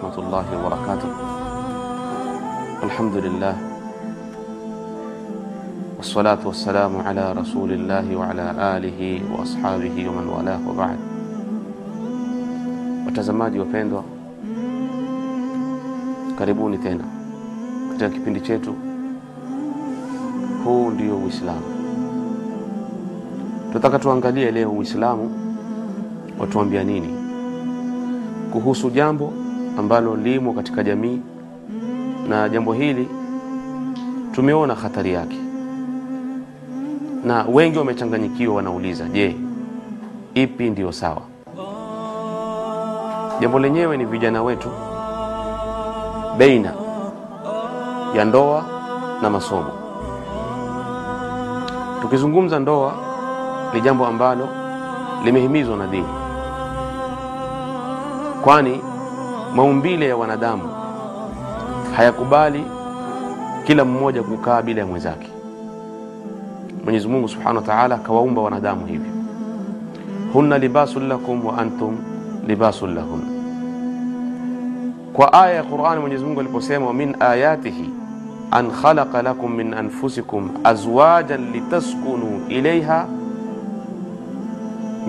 ورحمة الله وبركاته الحمد لله والصلاة والسلام على رسول الله وعلى آله وأصحابه ومن والاه وبعد watazamaji wapendwa karibuni tena katika kipindi chetu huu ndio uislamu tunataka tuangalie leo uislamu watuambia nini kuhusu jambo ambalo limo katika jamii. Na jambo hili tumeona hatari yake. Na wengi wamechanganyikiwa wanauliza je ipi ndiyo sawa? Jambo lenyewe ni vijana wetu baina ya ndoa na masomo. Tukizungumza ndoa ni jambo ambalo limehimizwa na dini. Kwani maumbile ya wanadamu hayakubali kila mmoja kukaa bila ya mwenzake. Mwenyezi mungu subhanahu wa taala akawaumba wanadamu hivyo. Hunna libasun lakum wa antum libasun lahun kwa aya ya qurani mwenyezi mungu aliposema wa min ayatihi an khalaqa lakum min anfusikum azwajan litaskunu ilaiha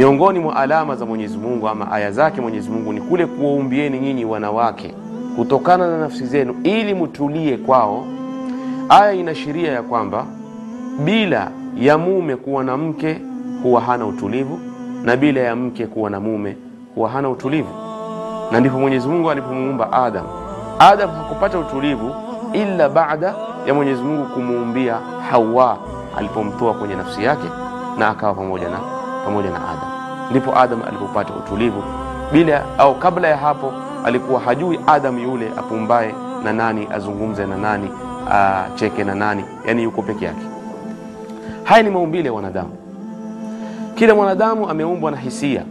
miongoni mwa alama za mwenyezi mungu ama aya zake mwenyezi mungu ni kule kuwaumbieni nyinyi wanawake kutokana na nafsi zenu ili mtulie kwao. Aya inaashiria ya kwamba bila ya mume kuwa na mke huwa hana utulivu na bila ya mke kuwa na mume huwa hana utulivu. Na ndipo mwenyezi mungu alipomuumba adam. Adam hakupata utulivu illa baada ya mwenyezi mungu kumuumbia hawa alipomtoa kwenye nafsi yake na akawa pamoja na pamoja na adam ndipo adam alipopata utulivu. Bila au kabla ya hapo alikuwa hajui adam yule apumbae na nani azungumze na nani acheke na nani yani yuko peke yake. Haya ni maumbile ya wanadamu. Kila mwanadamu ameumbwa na hisia.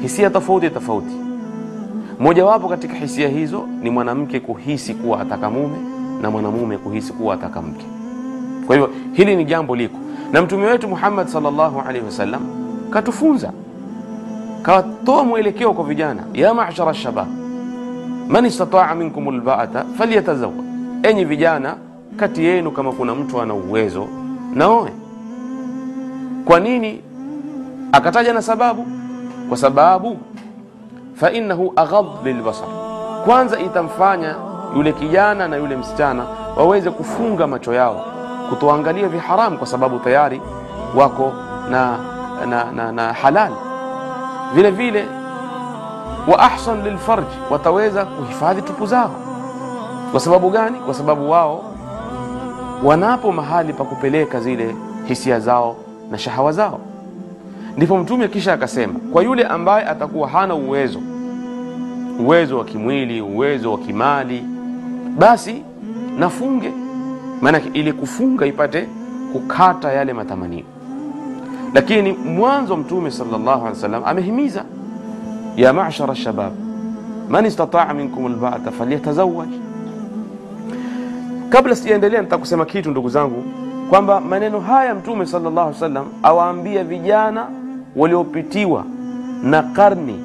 Hisia tofauti tofauti. Mojawapo katika hisia hizo ni mwanamke kuhisi kuwa ataka mume na mwanamume kuhisi kuwa ataka mke. Kwa hivyo hili ni jambo liko. Na mtume wetu muhammad salllahu alaihi wasallam katufunza katoa mwelekeo kwa vijana. Ya mashara shabab man istataa minkum lbaata falyatazawaj enyi vijana kati yenu kama kuna mtu ana uwezo naoe. Kwa nini? Akataja na sababu. Kwa sababu fainahu aghad lilbasar. Kwanza itamfanya yule kijana na yule msichana waweze kufunga macho yao kutoangalia viharamu kwa sababu tayari wako na, na, na, na halal vile vile wa ahsan lilfarj wataweza kuhifadhi tupu zao. Kwa sababu gani? Kwa sababu wao wanapo mahali pa kupeleka zile hisia zao na shahawa zao. Ndipo mtume kisha akasema kwa yule ambaye atakuwa hana uwezo uwezo wa kimwili uwezo wa kimali basi nafunge. Maanake ili kufunga ipate kukata yale matamanio lakini mwanzo mtume sallallahu alaihi wasallam amehimiza ya mashara shabab man istataa minkum alba'ata falyatazawaj kabla sijaendelea nitakusema kitu ndugu zangu kwamba maneno haya mtume sallallahu alaihi wasallam awaambia vijana waliopitiwa na karni.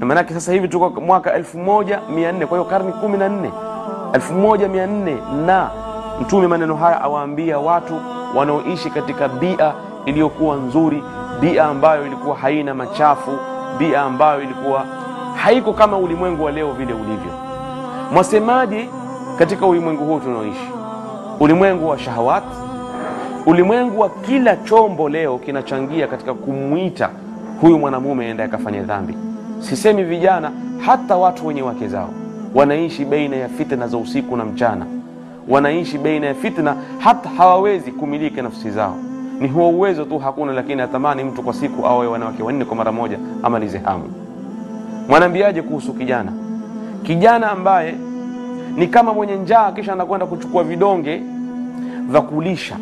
Na maanake sasa hivi tuko mwaka 1400 kwa hiyo karni 14 1400 na mtume maneno haya awaambia watu wanaoishi katika bia iliyokuwa nzuri bia ambayo ilikuwa haina machafu bia ambayo ilikuwa haiko kama ulimwengu wa leo vile ulivyo. Mwasemaje katika ulimwengu huu tunaoishi? Ulimwengu wa shahawat ulimwengu wa kila chombo leo kinachangia katika kumwita huyu mwanamume aende akafanye dhambi. Sisemi vijana hata watu wenye wake zao. Wanaishi baina ya fitna za usiku na mchana. Wanaishi baina ya fitna hata hawawezi kumiliki nafsi zao ni huo uwezo tu hakuna lakini atamani mtu kwa siku awe wanawake wanne kwa mara moja amalize hamu. Mwanaambiaje kuhusu kijana? Kijana ambaye ni kama mwenye njaa kisha anakwenda kuchukua vidonge vya kulisha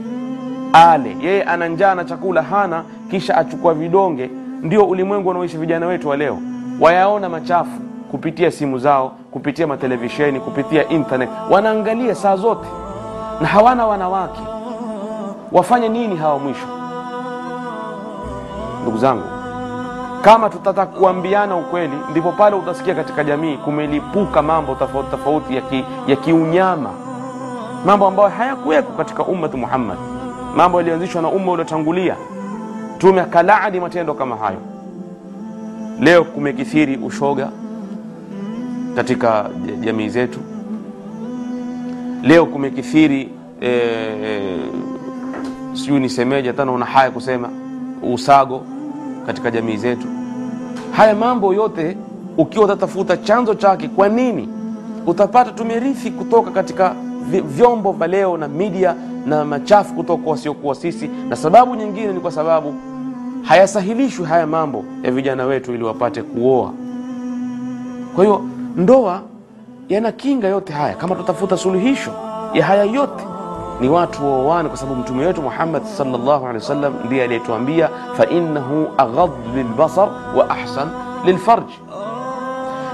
ale. Yeye ana njaa na chakula hana kisha achukua vidonge. Ndio ulimwengu wanaoishi vijana wetu wa leo. Wayaona machafu kupitia simu zao kupitia matelevisheni kupitia internet. Wanaangalia saa zote. Na hawana wanawake wafanye nini hawa mwisho ndugu zangu kama tutataka kuambiana ukweli, ndipo pale utasikia katika jamii kumelipuka mambo tofauti tofauti ya, ki, ya kiunyama, mambo ambayo hayakuweko katika ummati Muhammad, mambo yaliyoanzishwa na umma uliotangulia. Mtume akalaani matendo kama hayo. Leo kumekithiri ushoga katika jamii zetu. Leo kumekithiri e, sijui nisemeje, hata naona haya kusema usago katika jamii zetu. Haya mambo yote ukiwa utatafuta chanzo chake, kwa nini, utapata tumerithi kutoka katika vyombo vya leo na media na machafu kutoka wasiokuwa sisi, na sababu nyingine ni kwa sababu hayasahilishwi haya mambo ya vijana wetu ili wapate kuoa. Kwa hiyo ndoa yana kinga yote haya. Kama tutafuta suluhisho ya haya yote ni watu waoane, kwa sababu mtume wetu Muhammad sallallahu alaihi wasallam ndiye aliyetuambia fa innahu aghadh lilbasar wa ahsan lilfarj.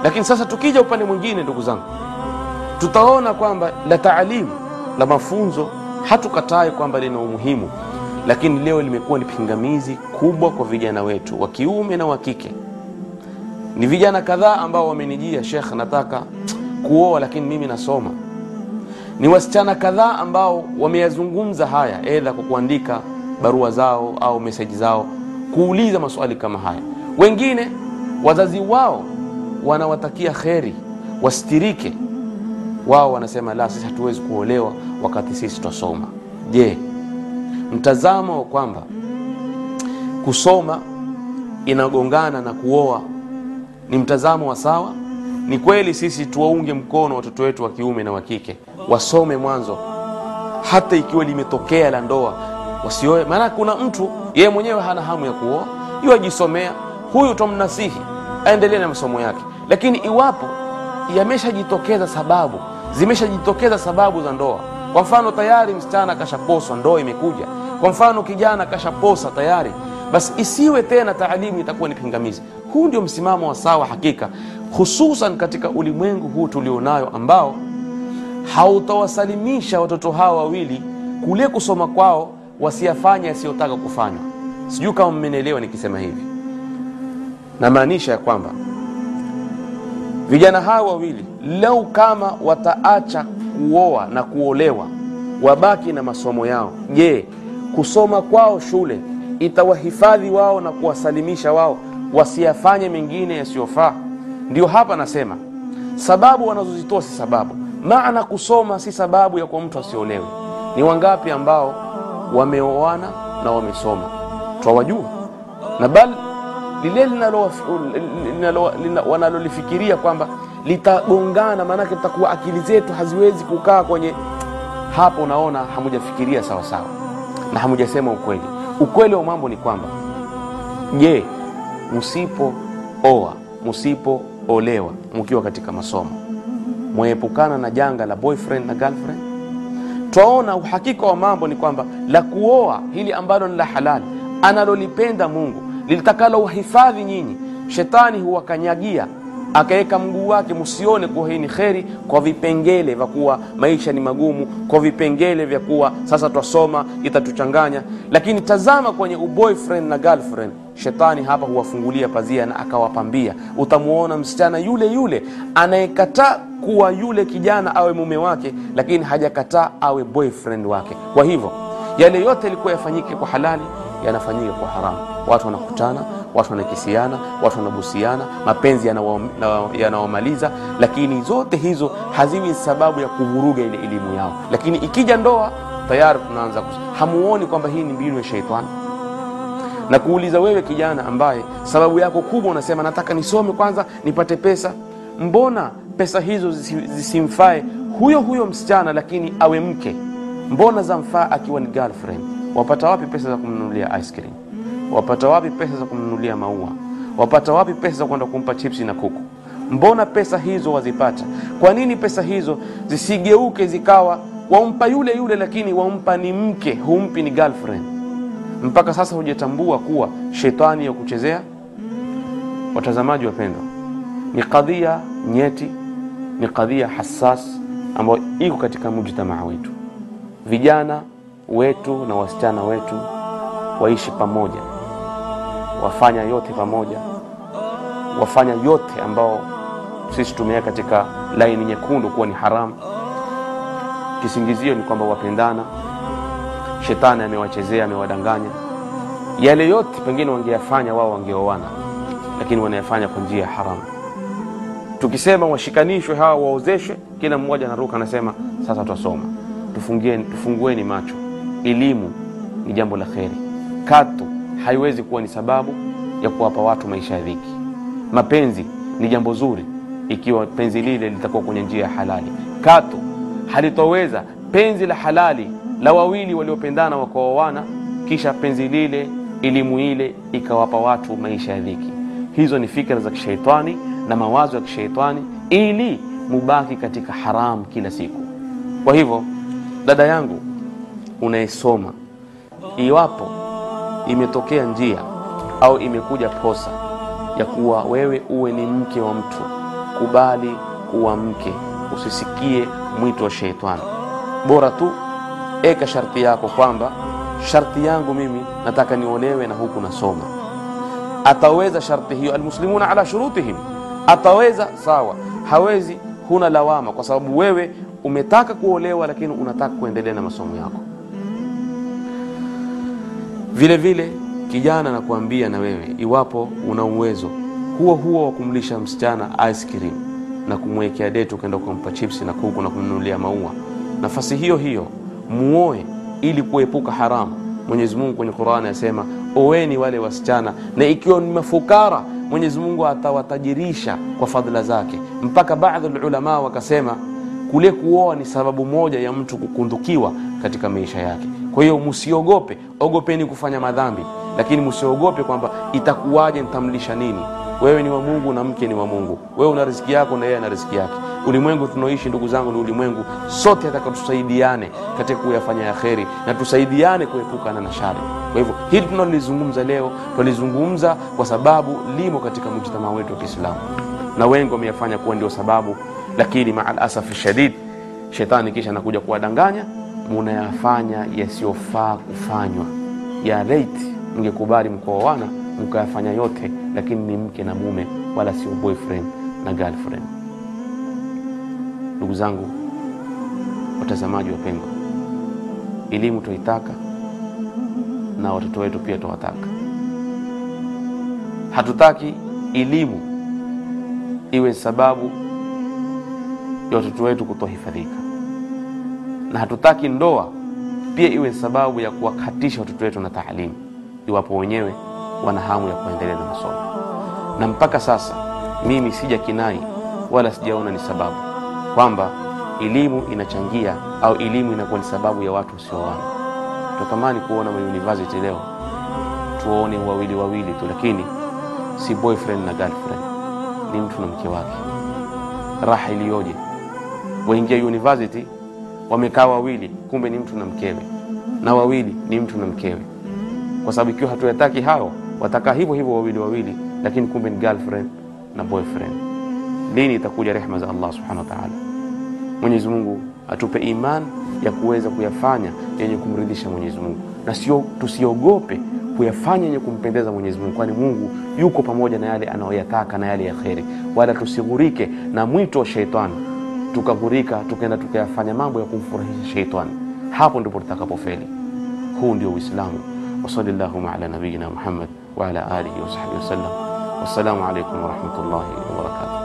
Lakini sasa tukija upande mwingine, ndugu zangu, tutaona kwamba la taalimu la mafunzo hatukatai kwamba lina umuhimu, lakini leo limekuwa ni pingamizi kubwa kwa vijana wetu wa kiume na wa kike. Ni vijana kadhaa ambao wamenijia, Sheikh, nataka kuoa lakini mimi nasoma ni wasichana kadhaa ambao wameyazungumza haya, edha kwa kuandika barua zao au meseji zao, kuuliza maswali kama haya. Wengine wazazi wao wanawatakia kheri, wastirike, wao wanasema la, sisi hatuwezi kuolewa wakati sisi twasoma. Je, mtazamo wa kwamba kusoma inagongana na kuoa ni mtazamo wa sawa? Ni kweli sisi tuwaunge mkono watoto wetu wa kiume na wa kike wasome mwanzo, hata ikiwa limetokea la ndoa wasioe. Maana kuna mtu yeye mwenyewe hana hamu ya kuoa, yu ajisomea, huyu tomnasihi aendelee na masomo yake, lakini iwapo yameshajitokeza sababu, zimeshajitokeza sababu za ndoa, kwa mfano tayari msichana akashaposwa, ndoa imekuja, kwa mfano kijana akashaposa tayari, basi isiwe tena taalimu itakuwa ni pingamizi. Huu ndio msimamo wa sawa hakika, hususan katika ulimwengu huu tulionayo ambao hautawasalimisha watoto hawa wawili kule kusoma kwao wasiyafanya yasiyotaka kufanywa. Sijui kama mmenielewa nikisema hivi. Namaanisha ya kwamba vijana hawa wawili lau kama wataacha kuoa na kuolewa, wabaki na masomo yao, je, kusoma kwao shule itawahifadhi wao na kuwasalimisha wao wasiyafanye mengine yasiyofaa? Ndio hapa nasema sababu wanazozitoa si sababu maana kusoma si sababu ya kuwa mtu asiolewe. Ni wangapi ambao wameoana na wamesoma, twawajua, na bal lile wanalolifikiria kwamba litagongana, maanake tutakuwa akili zetu haziwezi kukaa kwenye hapo. Unaona, hamujafikiria sawa sawa na hamujasema ukweli. Ukweli wa mambo ni kwamba, je, msipooa msipoolewa mkiwa katika masomo mwaepukana na janga la boyfriend na girlfriend. Twaona uhakika wa mambo ni kwamba la kuoa hili ambalo ni la halali analolipenda Mungu lilitakalo uhifadhi nyinyi, shetani huwakanyagia akaweka mguu wake, msione kuwa hii ni kheri, kwa vipengele vya kuwa maisha ni magumu, kwa vipengele vya kuwa sasa twasoma itatuchanganya. Lakini tazama kwenye uboyfriend na girlfriend, shetani hapa huwafungulia pazia na akawapambia. Utamwona msichana yule yule anayekataa kuwa yule kijana awe mume wake, lakini hajakataa awe boyfriend wake. Kwa hivyo yale yote yalikuwa yafanyike kwa halali yanafanyika kwa haramu. Watu wanakutana, watu wanakisiana, watu wanabusiana, mapenzi yanawamaliza, lakini zote hizo haziwi sababu ya kuvuruga ile elimu yao. Lakini ikija ndoa, tayari tunaanza hamuoni kwamba hii ni mbinu ya sheitani na kuuliza wewe kijana ambaye sababu yako kubwa unasema nataka nisome kwanza nipate pesa, mbona pesa hizo zisimfae huyo huyo msichana, lakini awe mke? Mbona zamfaa akiwa ni girlfriend? Wapata wapi pesa za kumnunulia ice cream? Wapata wapi pesa za kumnunulia maua? Wapata wapi pesa za kwenda kumpa chipsi na kuku? Mbona pesa hizo wazipata? Kwa nini pesa hizo zisigeuke zikawa wampa yule yule, lakini wampa ni mke, humpi ni girlfriend? Mpaka sasa hujatambua kuwa shetani ya kuchezea. Watazamaji wapendwa, ni kadhia nyeti, ni kadhia hassas ambayo iko katika mujtamaa wetu. Vijana wetu na wasichana wetu waishi pamoja, wafanya yote pamoja, wafanya yote ambao sisi tumeweka katika laini nyekundu kuwa ni haramu. Kisingizio ni kwamba wapendana, shetani amewachezea, amewadanganya. Yale yote pengine wangeyafanya wao, wangeoana, lakini wanayafanya kwa njia ya haramu. Tukisema washikanishwe hawa waozeshwe, kila mmoja anaruka anasema, sasa twasoma. Tufungieni, tufungueni macho. Elimu ni jambo la kheri, katu haiwezi kuwa ni sababu ya kuwapa watu maisha ya dhiki. Mapenzi ni jambo zuri ikiwa penzi lile litakuwa kwenye njia ya halali. Katu halitoweza penzi la halali la wawili waliopendana wakaoana, kisha penzi lile, elimu ile ikawapa watu maisha ya dhiki. Hizo ni fikra za kishaitani na mawazo ya kishaitani, ili mubaki katika haramu kila siku. Kwa hivyo, dada yangu unayesoma, iwapo imetokea njia au imekuja posa ya kuwa wewe uwe ni mke wa mtu, kubali kuwa mke, usisikie mwito wa sheitani. Bora tu eka sharti yako kwamba sharti yangu mimi nataka niolewe na huku nasoma. Ataweza sharti hiyo, almuslimuna ala shurutihim, ataweza sawa, hawezi, huna lawama, kwa sababu wewe umetaka kuolewa, lakini unataka kuendelea na masomo yako. Vile vile kijana nakuambia na wewe, iwapo una uwezo huo huo wa kumlisha msichana ice cream na kumwekea date, ukaenda kumpa chipsi na kuku na kumnunulia maua, nafasi hiyo hiyo muoe ili kuepuka haramu. Mwenyezi Mungu kwenye Qur'ani asema oweni wale wasichana, na ikiwa ni mafukara Mwenyezi Mungu atawatajirisha kwa fadhila zake. Mpaka baadhi ulama wakasema kule kuoa ni sababu moja ya mtu kukundukiwa katika maisha yake. Kwa hiyo msiogope, ogopeni kufanya madhambi, lakini msiogope kwamba itakuwaje, nitamlisha nini. Wewe ni wa Mungu na mke ni wa Mungu. Wewe una riziki yako na yeye ana riziki yake. Ulimwengu tunaoishi ndugu zangu ni ulimwengu sote, ataka tusaidiane katika kuyafanya ya kheri na tusaidiane kuepukana na shari. Kwa hivyo hili tunalolizungumza leo tunalizungumza kwa sababu limo katika mujtamaa wetu wa Kiislamu na wengi wameyafanya kuwa ndio sababu, lakini maa alasafi shadid, shetani kisha anakuja kuwadanganya, munayafanya yasiyofaa kufanywa. Ya laiti mngekubali wana mkayafanya yote, lakini ni mke na mume, wala sio boyfriend na girlfriend. Ndugu zangu watazamaji wapendwa, elimu twaitaka na watoto wetu pia twawataka. Hatutaki elimu iwe sababu ya watoto wetu kutohifadhika, na hatutaki ndoa pia iwe sababu ya kuwakatisha watoto wetu na taalimu, iwapo wenyewe wana hamu ya kuendelea na masomo. Na mpaka sasa mimi sija kinai wala sijaona ni sababu kwamba elimu inachangia au elimu inakuwa ni sababu ya watu wasioana. Tunatamani kuona mauniversity leo tuone wawili wawili tu, lakini si boyfriend na girlfriend, ni mtu na mke wake. Raha iliyoje! Waingia university wamekaa wawili, kumbe ni mtu na mkewe, na wawili ni mtu na mkewe, kwa sababu ikiwa hatuyataki hao, watakaa hivyo hivyo wawili wawili, lakini kumbe ni girlfriend na boyfriend. Lini itakuja rehma za Allah subhanahu wa ta'ala? Mwenyezi Mungu atupe iman ya kuweza kuyafanya yenye kumridhisha Mwenyezi Mungu, na sio tusiogope kuyafanya yenye kumpendeza Mwenyezi Mungu, kwani Mungu yuko pamoja na yale anayoyataka na yale ya kheri, wala tusighurike na mwito wa sheitani, tukaghurika tukaenda tukayafanya mambo ya kumfurahisha sheitani. Hapo ndipo tutakapofeli. Huu ndio Uislamu. Wasali llahuma ala nabiyina Muhammad wa ala alihi wasahbihi wasallam. Wassalamu alaikum warahmatullahi wabarakatuh.